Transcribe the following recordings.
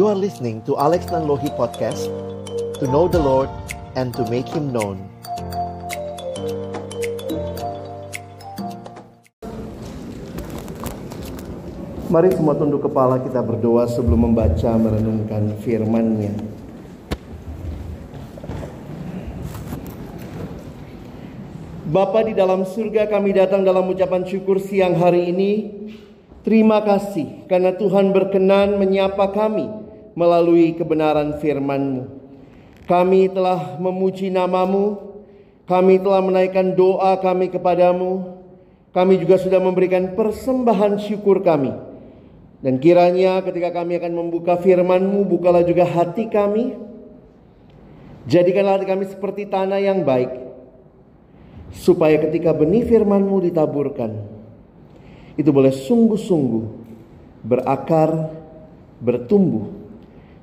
You are listening to Alex Nanlohi Podcast To know the Lord and to make Him known Mari semua tunduk kepala kita berdoa sebelum membaca merenungkan firman-Nya. Bapa di dalam surga kami datang dalam ucapan syukur siang hari ini. Terima kasih karena Tuhan berkenan menyapa kami melalui kebenaran firman-Mu. Kami telah memuji namamu, kami telah menaikkan doa kami kepadamu, kami juga sudah memberikan persembahan syukur kami. Dan kiranya ketika kami akan membuka firman-Mu, bukalah juga hati kami. Jadikanlah hati kami seperti tanah yang baik, supaya ketika benih firman-Mu ditaburkan, itu boleh sungguh-sungguh berakar, bertumbuh,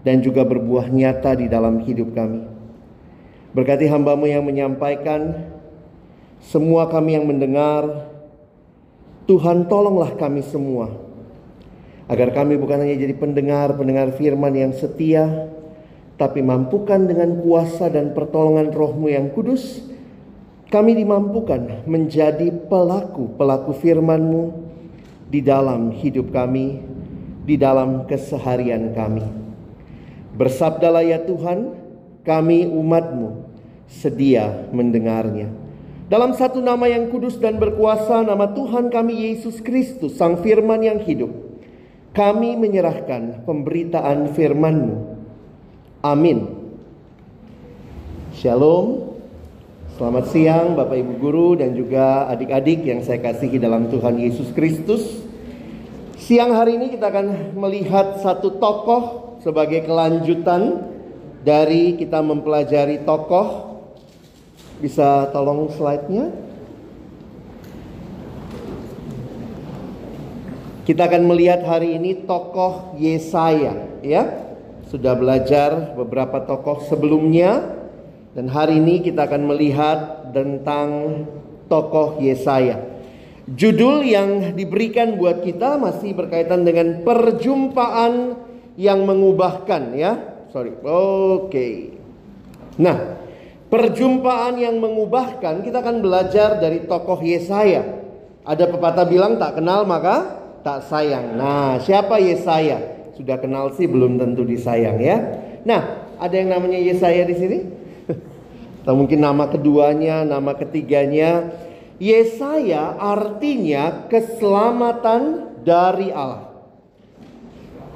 dan juga berbuah nyata di dalam hidup kami. Berkati hambamu yang menyampaikan, semua kami yang mendengar, Tuhan tolonglah kami semua, agar kami bukan hanya jadi pendengar-pendengar firman yang setia, tapi mampukan dengan kuasa dan pertolongan rohmu yang kudus, kami dimampukan menjadi pelaku-pelaku firman-Mu di dalam hidup kami, di dalam keseharian kami. Bersabdalah ya Tuhan, kami umat-Mu sedia mendengarnya. Dalam satu nama yang kudus dan berkuasa, nama Tuhan kami Yesus Kristus, Sang Firman yang hidup, kami menyerahkan pemberitaan firman-Mu. Amin. Shalom. Selamat siang Bapak Ibu Guru dan juga adik-adik yang saya kasihi dalam Tuhan Yesus Kristus. Siang hari ini kita akan melihat satu tokoh sebagai kelanjutan dari kita mempelajari tokoh. Bisa tolong slide-nya? Kita akan melihat hari ini tokoh Yesaya ya. Sudah belajar beberapa tokoh sebelumnya dan hari ini kita akan melihat tentang tokoh Yesaya. Judul yang diberikan buat kita masih berkaitan dengan perjumpaan yang mengubahkan ya. Sorry. Oke. Okay. Nah, perjumpaan yang mengubahkan kita akan belajar dari tokoh Yesaya. Ada pepatah bilang tak kenal maka tak sayang. Nah, siapa Yesaya? Sudah kenal sih belum tentu disayang ya. Nah, ada yang namanya Yesaya di sini? Atau mungkin nama keduanya, nama ketiganya. Yesaya artinya keselamatan dari Allah.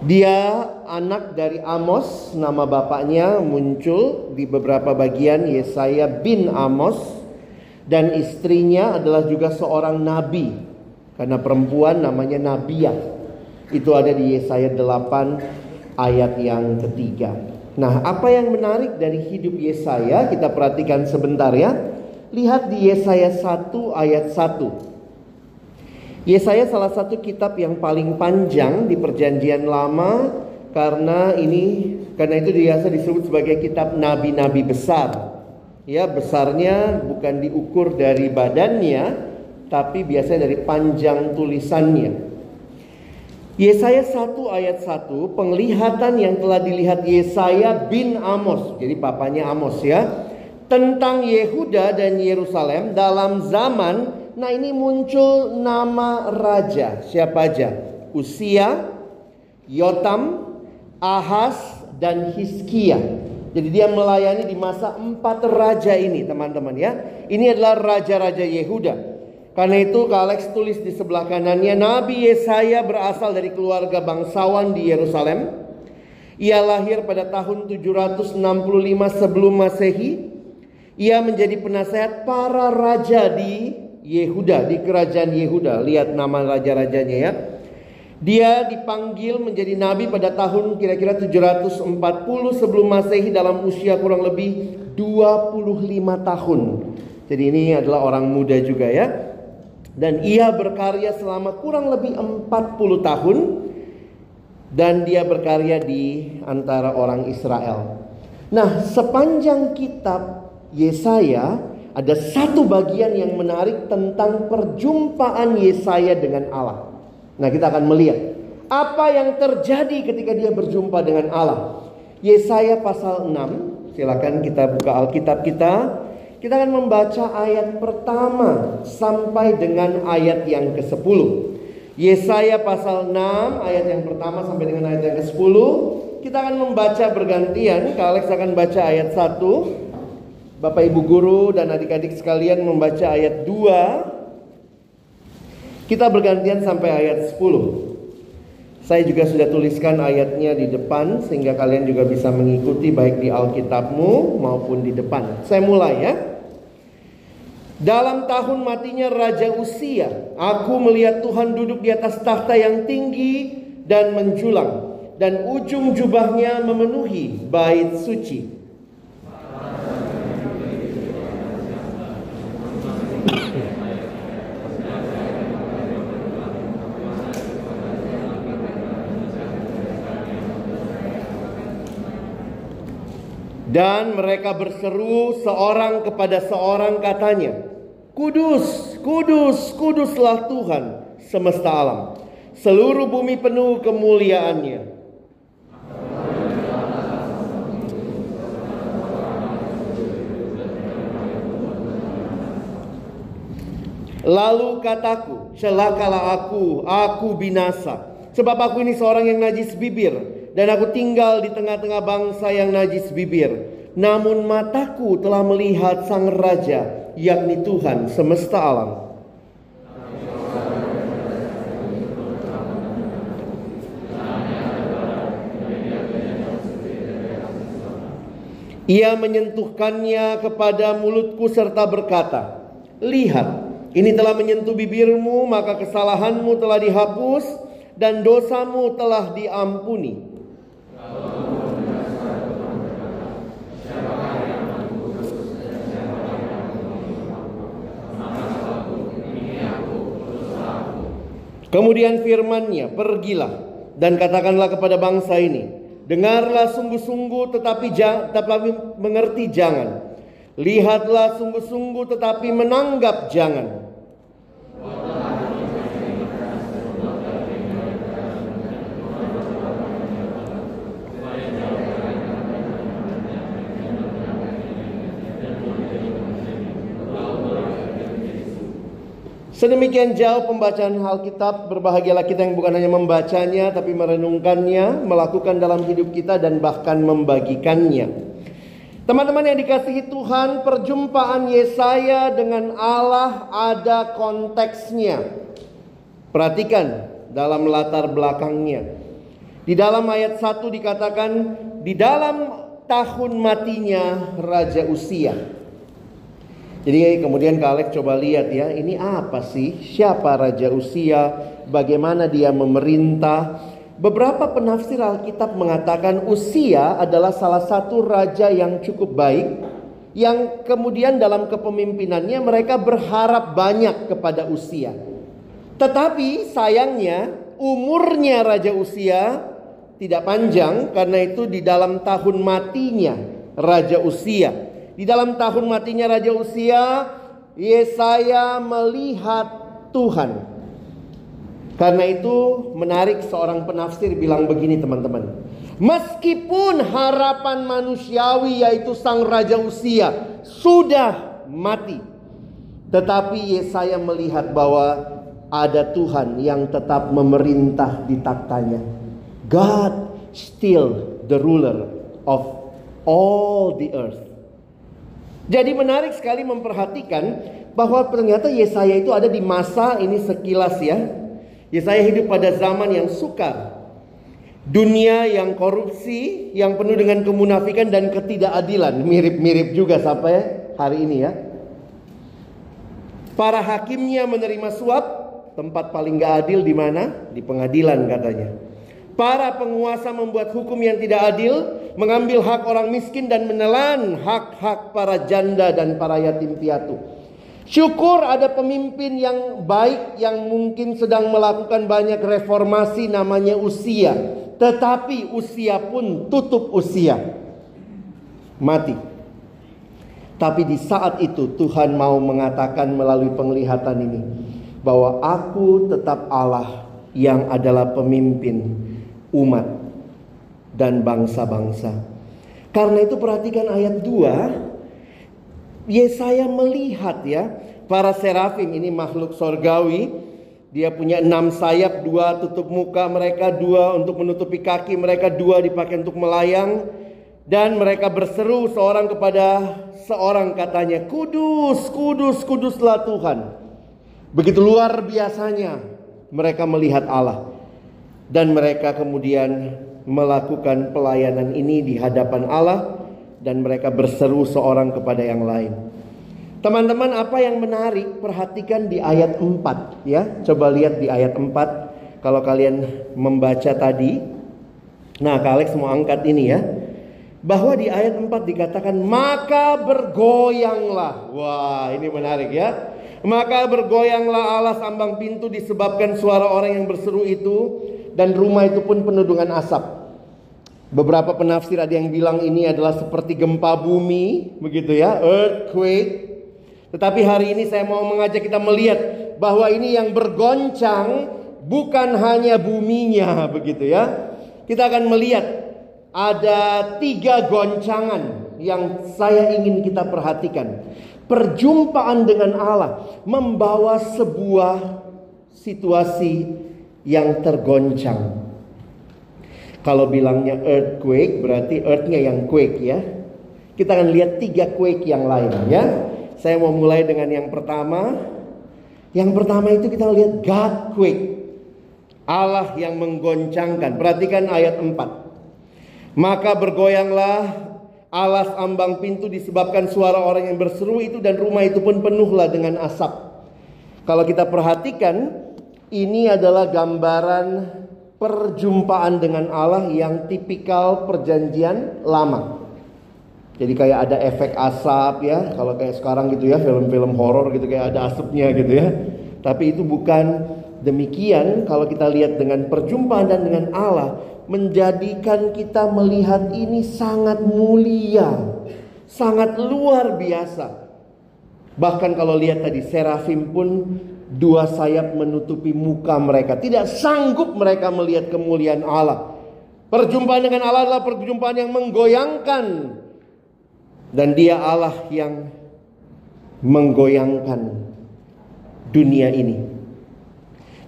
Dia anak dari Amos, nama bapaknya muncul di beberapa bagian Yesaya bin Amos dan istrinya adalah juga seorang nabi karena perempuan namanya Nabiah. Itu ada di Yesaya 8 ayat yang ketiga. Nah, apa yang menarik dari hidup Yesaya kita perhatikan sebentar ya. Lihat di Yesaya 1 ayat 1. Yesaya salah satu kitab yang paling panjang di Perjanjian Lama karena ini karena itu biasa disebut sebagai kitab nabi-nabi besar. Ya, besarnya bukan diukur dari badannya, tapi biasanya dari panjang tulisannya. Yesaya 1 ayat 1 penglihatan yang telah dilihat Yesaya bin Amos. Jadi papanya Amos ya. Tentang Yehuda dan Yerusalem dalam zaman Nah ini muncul nama raja siapa aja? Usia, Yotam, Ahas, dan Hiskia. Jadi dia melayani di masa empat raja ini teman-teman ya. Ini adalah raja-raja Yehuda. Karena itu Kak Alex tulis di sebelah kanannya Nabi Yesaya berasal dari keluarga bangsawan di Yerusalem. Ia lahir pada tahun 765 sebelum Masehi. Ia menjadi penasehat para raja di Yehuda, di kerajaan Yehuda. Lihat nama raja-rajanya ya. Dia dipanggil menjadi nabi pada tahun kira-kira 740 sebelum Masehi dalam usia kurang lebih 25 tahun. Jadi ini adalah orang muda juga ya. Dan ia berkarya selama kurang lebih 40 tahun dan dia berkarya di antara orang Israel. Nah, sepanjang kitab Yesaya ada satu bagian yang menarik tentang perjumpaan Yesaya dengan Allah. Nah, kita akan melihat Apa yang terjadi ketika dia berjumpa dengan Allah? Yesaya pasal 6, silakan kita buka Alkitab kita. Kita akan membaca ayat pertama sampai dengan ayat yang ke-10. Yesaya pasal 6 ayat yang pertama sampai dengan ayat yang ke-10. Kita akan membaca bergantian. Kak Alex akan baca ayat 1. Bapak Ibu guru dan adik-adik sekalian membaca ayat 2. Kita bergantian sampai ayat 10. Saya juga sudah tuliskan ayatnya di depan sehingga kalian juga bisa mengikuti baik di Alkitabmu maupun di depan. Saya mulai ya. Dalam tahun matinya Raja Usia, aku melihat Tuhan duduk di atas takhta yang tinggi dan menjulang, dan ujung jubahnya memenuhi bait suci. Dan mereka berseru seorang kepada seorang katanya, Kudus, kudus, kuduslah Tuhan semesta alam. Seluruh bumi penuh kemuliaannya. Lalu kataku, celakalah aku, aku binasa. Sebab aku ini seorang yang najis bibir dan aku tinggal di tengah-tengah bangsa yang najis bibir. Namun mataku telah melihat sang raja, yakni Tuhan semesta alam. Ia menyentuhkannya kepada mulutku serta berkata, Lihat, ini telah menyentuh bibirmu, maka kesalahanmu telah dihapus dan dosamu telah diampuni. Kemudian firmannya, pergilah dan katakanlah kepada bangsa ini, dengarlah sungguh-sungguh tetapi, tetapi mengerti jangan. Lihatlah sungguh-sungguh tetapi menanggap jangan. Sedemikian jauh pembacaan Alkitab, berbahagialah kita yang bukan hanya membacanya, tapi merenungkannya, melakukan dalam hidup kita, dan bahkan membagikannya. Teman-teman yang dikasihi Tuhan, perjumpaan Yesaya dengan Allah ada konteksnya. Perhatikan dalam latar belakangnya. Di dalam ayat 1 dikatakan, di dalam tahun matinya Raja Usia. Jadi kemudian Kak Alex coba lihat ya, ini apa sih? Siapa Raja Usia? Bagaimana dia memerintah? Beberapa penafsir Alkitab mengatakan Usia adalah salah satu raja yang cukup baik yang kemudian dalam kepemimpinannya mereka berharap banyak kepada Usia. Tetapi sayangnya umurnya Raja Usia tidak panjang karena itu di dalam tahun matinya Raja Usia di dalam tahun matinya Raja Usia, Yesaya melihat Tuhan. Karena itu menarik seorang penafsir bilang begini teman-teman. Meskipun harapan manusiawi yaitu sang Raja Usia sudah mati. Tetapi Yesaya melihat bahwa ada Tuhan yang tetap memerintah di taktanya. God still the ruler of all the earth. Jadi menarik sekali memperhatikan bahwa ternyata Yesaya itu ada di masa ini sekilas ya. Yesaya hidup pada zaman yang sukar. Dunia yang korupsi, yang penuh dengan kemunafikan dan ketidakadilan. Mirip-mirip juga sampai hari ini ya. Para hakimnya menerima suap, tempat paling gak adil di mana? Di pengadilan katanya. Para penguasa membuat hukum yang tidak adil, mengambil hak orang miskin dan menelan hak-hak para janda dan para yatim piatu. Syukur ada pemimpin yang baik yang mungkin sedang melakukan banyak reformasi namanya usia. Tetapi usia pun tutup usia. Mati. Tapi di saat itu Tuhan mau mengatakan melalui penglihatan ini bahwa aku tetap Allah yang adalah pemimpin umat dan bangsa-bangsa. Karena itu perhatikan ayat 2. Yesaya melihat ya para serafim ini makhluk sorgawi. Dia punya enam sayap, dua tutup muka mereka, dua untuk menutupi kaki mereka, dua dipakai untuk melayang. Dan mereka berseru seorang kepada seorang katanya, Kudus, kudus, kuduslah Tuhan. Begitu luar biasanya mereka melihat Allah. Dan mereka kemudian melakukan pelayanan ini di hadapan Allah dan mereka berseru seorang kepada yang lain. Teman-teman, apa yang menarik? Perhatikan di ayat 4 ya. Coba lihat di ayat 4 kalau kalian membaca tadi. Nah, Kak Alex mau angkat ini ya. Bahwa di ayat 4 dikatakan maka bergoyanglah. Wah, ini menarik ya. Maka bergoyanglah Allah sambang pintu disebabkan suara orang yang berseru itu dan rumah itu pun penuh dengan asap. Beberapa penafsir ada yang bilang ini adalah seperti gempa bumi, begitu ya, earthquake. Tetapi hari ini saya mau mengajak kita melihat bahwa ini yang bergoncang bukan hanya buminya, begitu ya. Kita akan melihat ada tiga goncangan yang saya ingin kita perhatikan perjumpaan dengan Allah membawa sebuah situasi yang tergoncang. Kalau bilangnya earthquake berarti earthnya yang quake ya. Kita akan lihat tiga quake yang lain ya. Saya mau mulai dengan yang pertama. Yang pertama itu kita lihat God quake. Allah yang menggoncangkan. Perhatikan ayat 4. Maka bergoyanglah alas ambang pintu disebabkan suara orang yang berseru itu dan rumah itu pun penuhlah dengan asap. Kalau kita perhatikan, ini adalah gambaran perjumpaan dengan Allah yang tipikal perjanjian lama. Jadi kayak ada efek asap ya, kalau kayak sekarang gitu ya, film-film horor gitu kayak ada asapnya gitu ya. Tapi itu bukan demikian kalau kita lihat dengan perjumpaan dan dengan Allah menjadikan kita melihat ini sangat mulia, sangat luar biasa. Bahkan kalau lihat tadi serafim pun dua sayap menutupi muka mereka, tidak sanggup mereka melihat kemuliaan Allah. Perjumpaan dengan Allah adalah perjumpaan yang menggoyangkan dan dia Allah yang menggoyangkan dunia ini.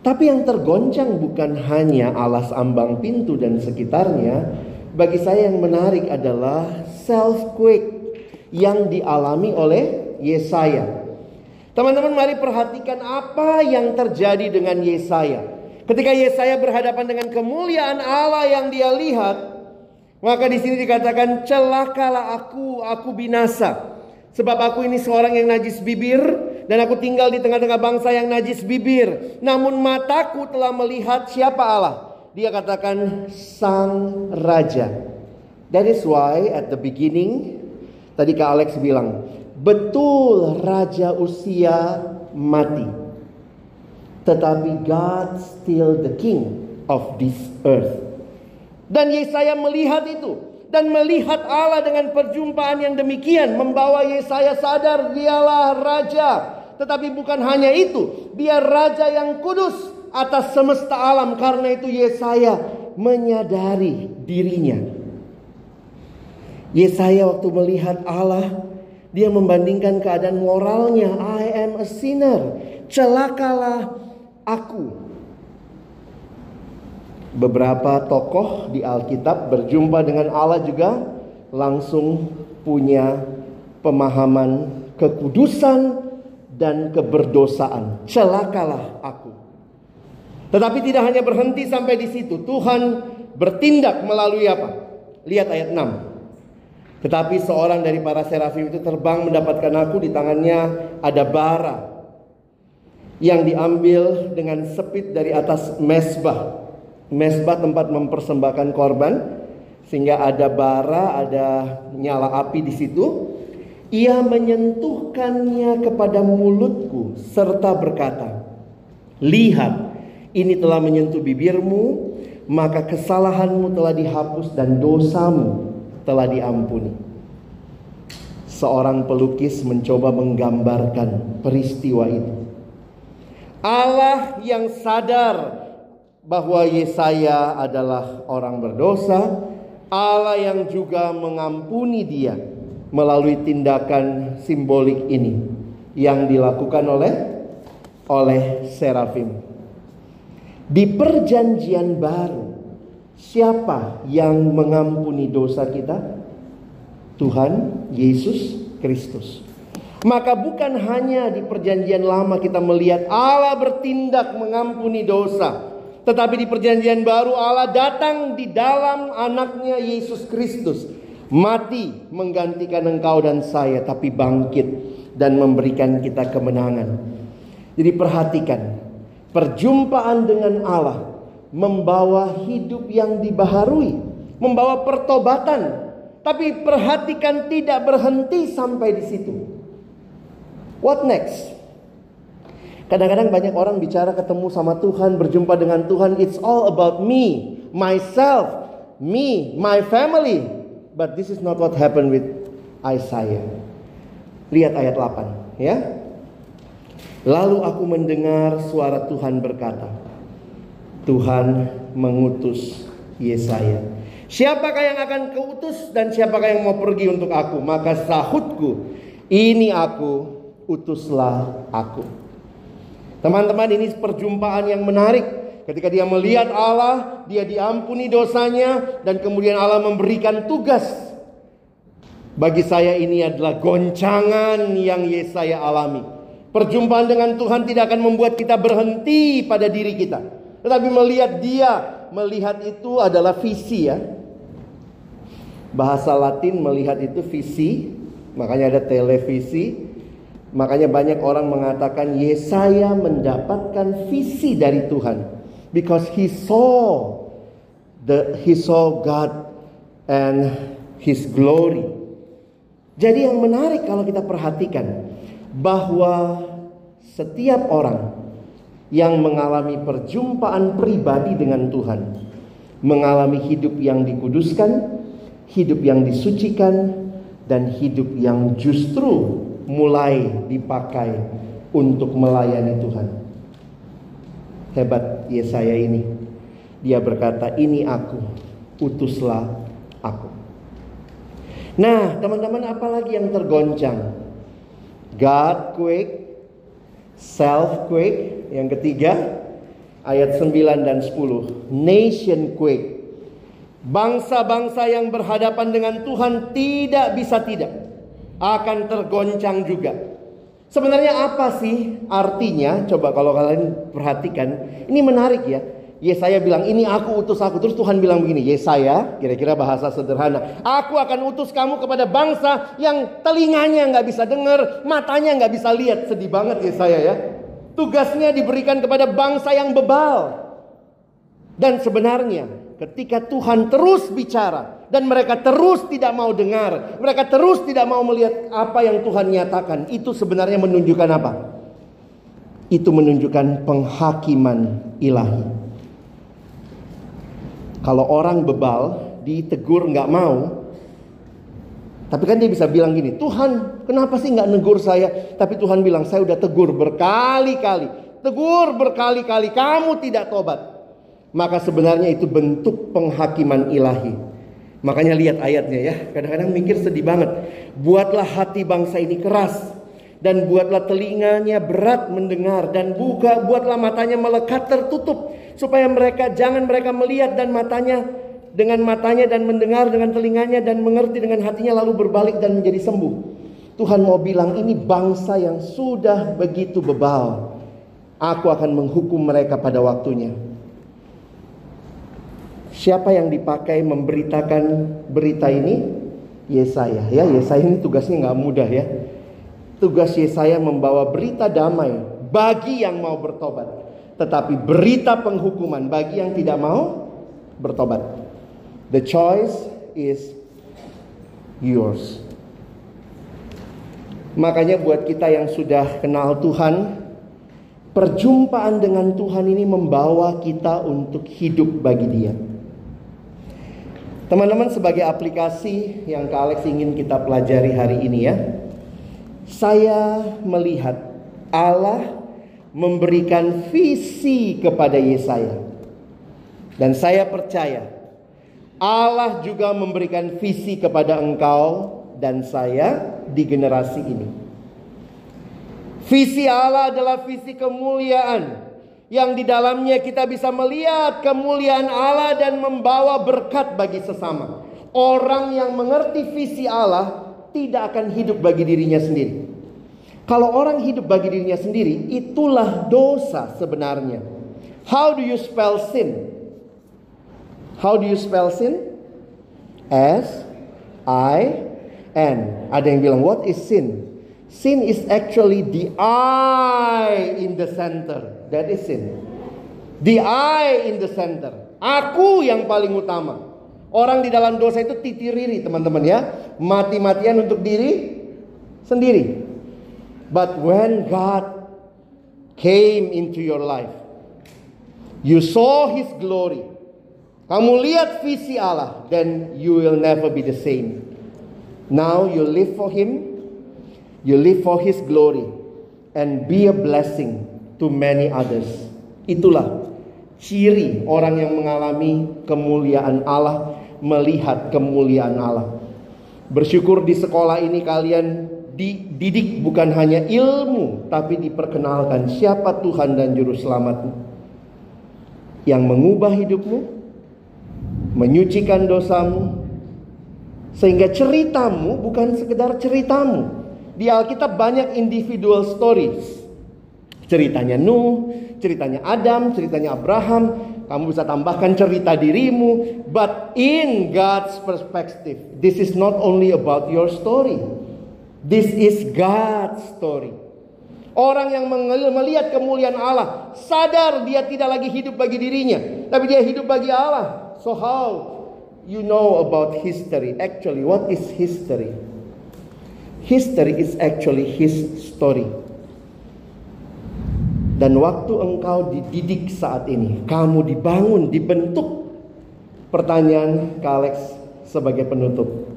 Tapi yang tergoncang bukan hanya alas ambang pintu dan sekitarnya. Bagi saya yang menarik adalah self quake yang dialami oleh Yesaya. Teman-teman mari perhatikan apa yang terjadi dengan Yesaya. Ketika Yesaya berhadapan dengan kemuliaan Allah yang dia lihat, maka di sini dikatakan celakalah aku, aku binasa. Sebab aku ini seorang yang najis bibir dan aku tinggal di tengah-tengah bangsa yang najis bibir. Namun mataku telah melihat siapa Allah. Dia katakan sang raja. That is why at the beginning tadi Kak Alex bilang, betul raja usia mati. Tetapi God still the king of this earth. Dan Yesaya melihat itu dan melihat Allah dengan perjumpaan yang demikian membawa Yesaya sadar dialah raja. Tetapi bukan hanya itu, dia raja yang kudus atas semesta alam karena itu Yesaya menyadari dirinya. Yesaya waktu melihat Allah, dia membandingkan keadaan moralnya, I am a sinner. Celakalah aku beberapa tokoh di Alkitab berjumpa dengan Allah juga langsung punya pemahaman kekudusan dan keberdosaan. Celakalah aku. Tetapi tidak hanya berhenti sampai di situ. Tuhan bertindak melalui apa? Lihat ayat 6. Tetapi seorang dari para serafim itu terbang mendapatkan aku di tangannya ada bara yang diambil dengan sepit dari atas mesbah mesbah tempat mempersembahkan korban sehingga ada bara, ada nyala api di situ. Ia menyentuhkannya kepada mulutku serta berkata, "Lihat, ini telah menyentuh bibirmu, maka kesalahanmu telah dihapus dan dosamu telah diampuni." Seorang pelukis mencoba menggambarkan peristiwa itu. Allah yang sadar bahwa Yesaya adalah orang berdosa, Allah yang juga mengampuni dia melalui tindakan simbolik ini yang dilakukan oleh oleh serafim. Di perjanjian baru, siapa yang mengampuni dosa kita? Tuhan Yesus Kristus. Maka bukan hanya di perjanjian lama kita melihat Allah bertindak mengampuni dosa. Tetapi di perjanjian baru Allah datang di dalam anaknya Yesus Kristus. Mati menggantikan engkau dan saya tapi bangkit dan memberikan kita kemenangan. Jadi perhatikan. Perjumpaan dengan Allah membawa hidup yang dibaharui. Membawa pertobatan. Tapi perhatikan tidak berhenti sampai di situ. What next? Kadang-kadang banyak orang bicara ketemu sama Tuhan, berjumpa dengan Tuhan, it's all about me, myself, me, my family. But this is not what happened with Isaiah. Lihat ayat 8, ya. Lalu aku mendengar suara Tuhan berkata, Tuhan mengutus Yesaya. Siapakah yang akan keutus dan siapakah yang mau pergi untuk aku? Maka sahutku, ini aku, utuslah aku. Teman-teman ini perjumpaan yang menarik. Ketika dia melihat Allah, dia diampuni dosanya dan kemudian Allah memberikan tugas. Bagi saya ini adalah goncangan yang Yesaya alami. Perjumpaan dengan Tuhan tidak akan membuat kita berhenti pada diri kita. Tetapi melihat dia, melihat itu adalah visi ya. Bahasa Latin melihat itu visi, makanya ada televisi, Makanya banyak orang mengatakan Yesaya mendapatkan visi dari Tuhan because he saw the he saw God and his glory. Jadi yang menarik kalau kita perhatikan bahwa setiap orang yang mengalami perjumpaan pribadi dengan Tuhan mengalami hidup yang dikuduskan, hidup yang disucikan dan hidup yang justru mulai dipakai untuk melayani Tuhan. Hebat Yesaya ini. Dia berkata, "Ini aku, utuslah aku." Nah, teman-teman, apalagi yang tergoncang? God quake, self quake, yang ketiga ayat 9 dan 10. Nation quake. Bangsa-bangsa yang berhadapan dengan Tuhan tidak bisa tidak akan tergoncang juga. Sebenarnya apa sih artinya? Coba kalau kalian perhatikan, ini menarik ya. Yesaya bilang, ini aku utus aku. Terus Tuhan bilang begini, Yesaya, kira-kira bahasa sederhana. Aku akan utus kamu kepada bangsa yang telinganya nggak bisa dengar, matanya nggak bisa lihat. Sedih banget Yesaya ya. Tugasnya diberikan kepada bangsa yang bebal. Dan sebenarnya ketika Tuhan terus bicara, dan mereka terus tidak mau dengar, mereka terus tidak mau melihat apa yang Tuhan nyatakan. Itu sebenarnya menunjukkan apa? Itu menunjukkan penghakiman ilahi. Kalau orang bebal ditegur nggak mau, tapi kan dia bisa bilang gini, Tuhan kenapa sih nggak negur saya? Tapi Tuhan bilang saya udah tegur berkali-kali, tegur berkali-kali, kamu tidak tobat. Maka sebenarnya itu bentuk penghakiman ilahi. Makanya lihat ayatnya ya. Kadang-kadang mikir sedih banget. Buatlah hati bangsa ini keras dan buatlah telinganya berat mendengar dan buka buatlah matanya melekat tertutup supaya mereka jangan mereka melihat dan matanya dengan matanya dan mendengar dengan telinganya dan mengerti dengan hatinya lalu berbalik dan menjadi sembuh. Tuhan mau bilang ini bangsa yang sudah begitu bebal. Aku akan menghukum mereka pada waktunya. Siapa yang dipakai memberitakan berita ini? Yesaya. Ya, Yesaya ini tugasnya nggak mudah ya. Tugas Yesaya membawa berita damai bagi yang mau bertobat. Tetapi berita penghukuman bagi yang tidak mau bertobat. The choice is yours. Makanya buat kita yang sudah kenal Tuhan, perjumpaan dengan Tuhan ini membawa kita untuk hidup bagi Dia. Teman-teman sebagai aplikasi yang Kak Alex ingin kita pelajari hari ini ya. Saya melihat Allah memberikan visi kepada Yesaya. Dan saya percaya Allah juga memberikan visi kepada engkau dan saya di generasi ini. Visi Allah adalah visi kemuliaan yang di dalamnya kita bisa melihat kemuliaan Allah dan membawa berkat bagi sesama. Orang yang mengerti visi Allah tidak akan hidup bagi dirinya sendiri. Kalau orang hidup bagi dirinya sendiri, itulah dosa sebenarnya. How do you spell sin? How do you spell sin? S I N. Ada yang bilang, what is sin? Sin is actually the I in the center. That is sin. The I in the center. Aku yang paling utama. Orang di dalam dosa itu titiriri teman-teman ya. Mati-matian untuk diri sendiri. But when God came into your life, you saw His glory. Kamu lihat visi Allah, then you will never be the same. Now you live for Him, you live for His glory, and be a blessing to many others. Itulah ciri orang yang mengalami kemuliaan Allah, melihat kemuliaan Allah. Bersyukur di sekolah ini kalian dididik bukan hanya ilmu, tapi diperkenalkan siapa Tuhan dan Juru Selamatmu. Yang mengubah hidupmu, menyucikan dosamu, sehingga ceritamu bukan sekedar ceritamu. Di Alkitab banyak individual stories. Ceritanya Nuh, ceritanya Adam, ceritanya Abraham. Kamu bisa tambahkan cerita dirimu. But in God's perspective, this is not only about your story. This is God's story. Orang yang melihat kemuliaan Allah sadar dia tidak lagi hidup bagi dirinya, tapi dia hidup bagi Allah. So how you know about history. Actually, what is history? History is actually his story. Dan waktu engkau dididik saat ini, kamu dibangun, dibentuk. Pertanyaan ke sebagai penutup.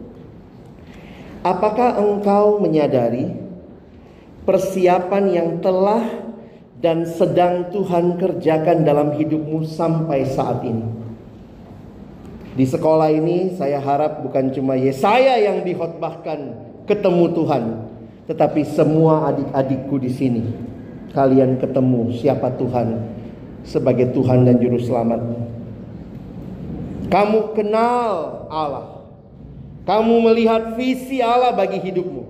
Apakah engkau menyadari persiapan yang telah dan sedang Tuhan kerjakan dalam hidupmu sampai saat ini? Di sekolah ini saya harap bukan cuma Yesaya yang dihotbahkan ketemu Tuhan, tetapi semua adik-adikku di sini kalian ketemu siapa Tuhan sebagai Tuhan dan juru selamat. Kamu kenal Allah. Kamu melihat visi Allah bagi hidupmu.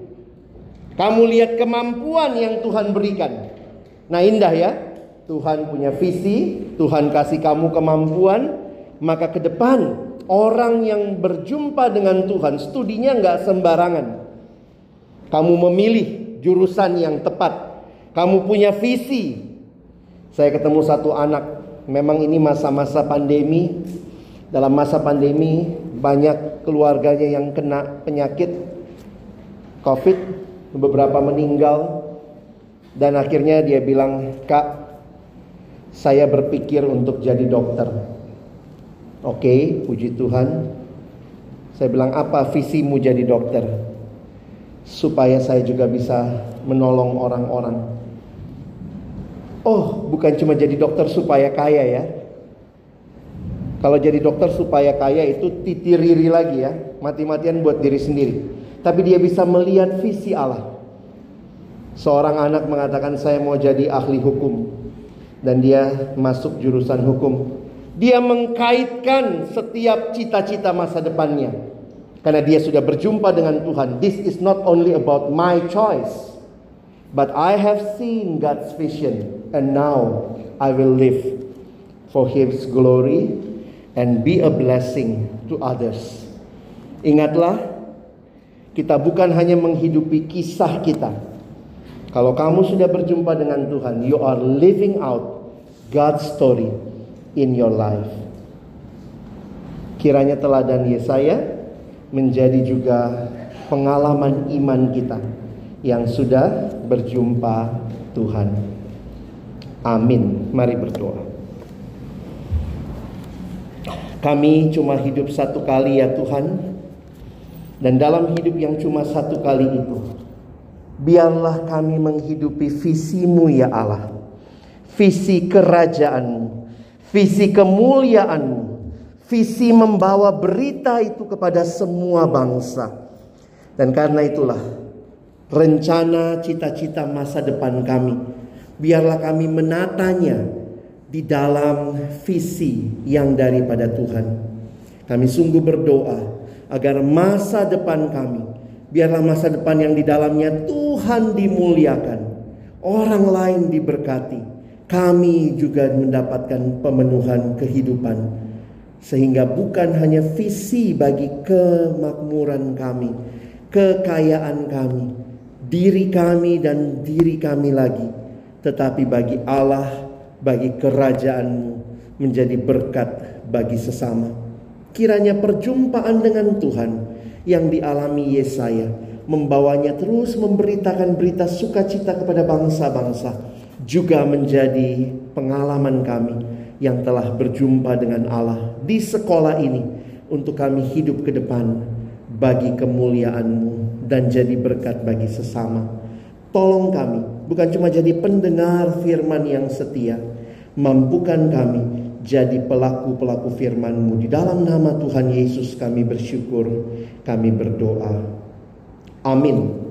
Kamu lihat kemampuan yang Tuhan berikan. Nah, indah ya. Tuhan punya visi, Tuhan kasih kamu kemampuan, maka ke depan Orang yang berjumpa dengan Tuhan studinya nggak sembarangan. Kamu memilih jurusan yang tepat. Kamu punya visi. Saya ketemu satu anak. Memang ini masa-masa pandemi. Dalam masa pandemi banyak keluarganya yang kena penyakit COVID. Beberapa meninggal. Dan akhirnya dia bilang, Kak, saya berpikir untuk jadi dokter. Oke, okay, puji Tuhan. Saya bilang apa visimu jadi dokter? Supaya saya juga bisa menolong orang-orang. Oh, bukan cuma jadi dokter supaya kaya ya. Kalau jadi dokter supaya kaya itu titiriri lagi ya. Mati-matian buat diri sendiri. Tapi dia bisa melihat visi Allah. Seorang anak mengatakan saya mau jadi ahli hukum. Dan dia masuk jurusan hukum dia mengkaitkan setiap cita-cita masa depannya. Karena dia sudah berjumpa dengan Tuhan. This is not only about my choice. But I have seen God's vision. And now I will live for His glory and be a blessing to others. Ingatlah, kita bukan hanya menghidupi kisah kita. Kalau kamu sudah berjumpa dengan Tuhan, you are living out God's story in your life. Kiranya teladan Yesaya menjadi juga pengalaman iman kita yang sudah berjumpa Tuhan. Amin. Mari berdoa. Kami cuma hidup satu kali ya Tuhan. Dan dalam hidup yang cuma satu kali itu, biarlah kami menghidupi visimu ya Allah. Visi kerajaanmu visi kemuliaanmu, visi membawa berita itu kepada semua bangsa. Dan karena itulah rencana cita-cita masa depan kami, biarlah kami menatanya di dalam visi yang daripada Tuhan. Kami sungguh berdoa agar masa depan kami, biarlah masa depan yang di dalamnya Tuhan dimuliakan, orang lain diberkati, kami juga mendapatkan pemenuhan kehidupan sehingga bukan hanya visi bagi kemakmuran kami, kekayaan kami, diri kami dan diri kami lagi, tetapi bagi Allah, bagi kerajaanmu menjadi berkat bagi sesama. Kiranya perjumpaan dengan Tuhan yang dialami Yesaya membawanya terus memberitakan berita sukacita kepada bangsa-bangsa juga menjadi pengalaman kami yang telah berjumpa dengan Allah di sekolah ini untuk kami hidup ke depan bagi kemuliaan-Mu dan jadi berkat bagi sesama. Tolong kami bukan cuma jadi pendengar firman yang setia, mampukan kami jadi pelaku-pelaku firman-Mu. Di dalam nama Tuhan Yesus kami bersyukur, kami berdoa. Amin.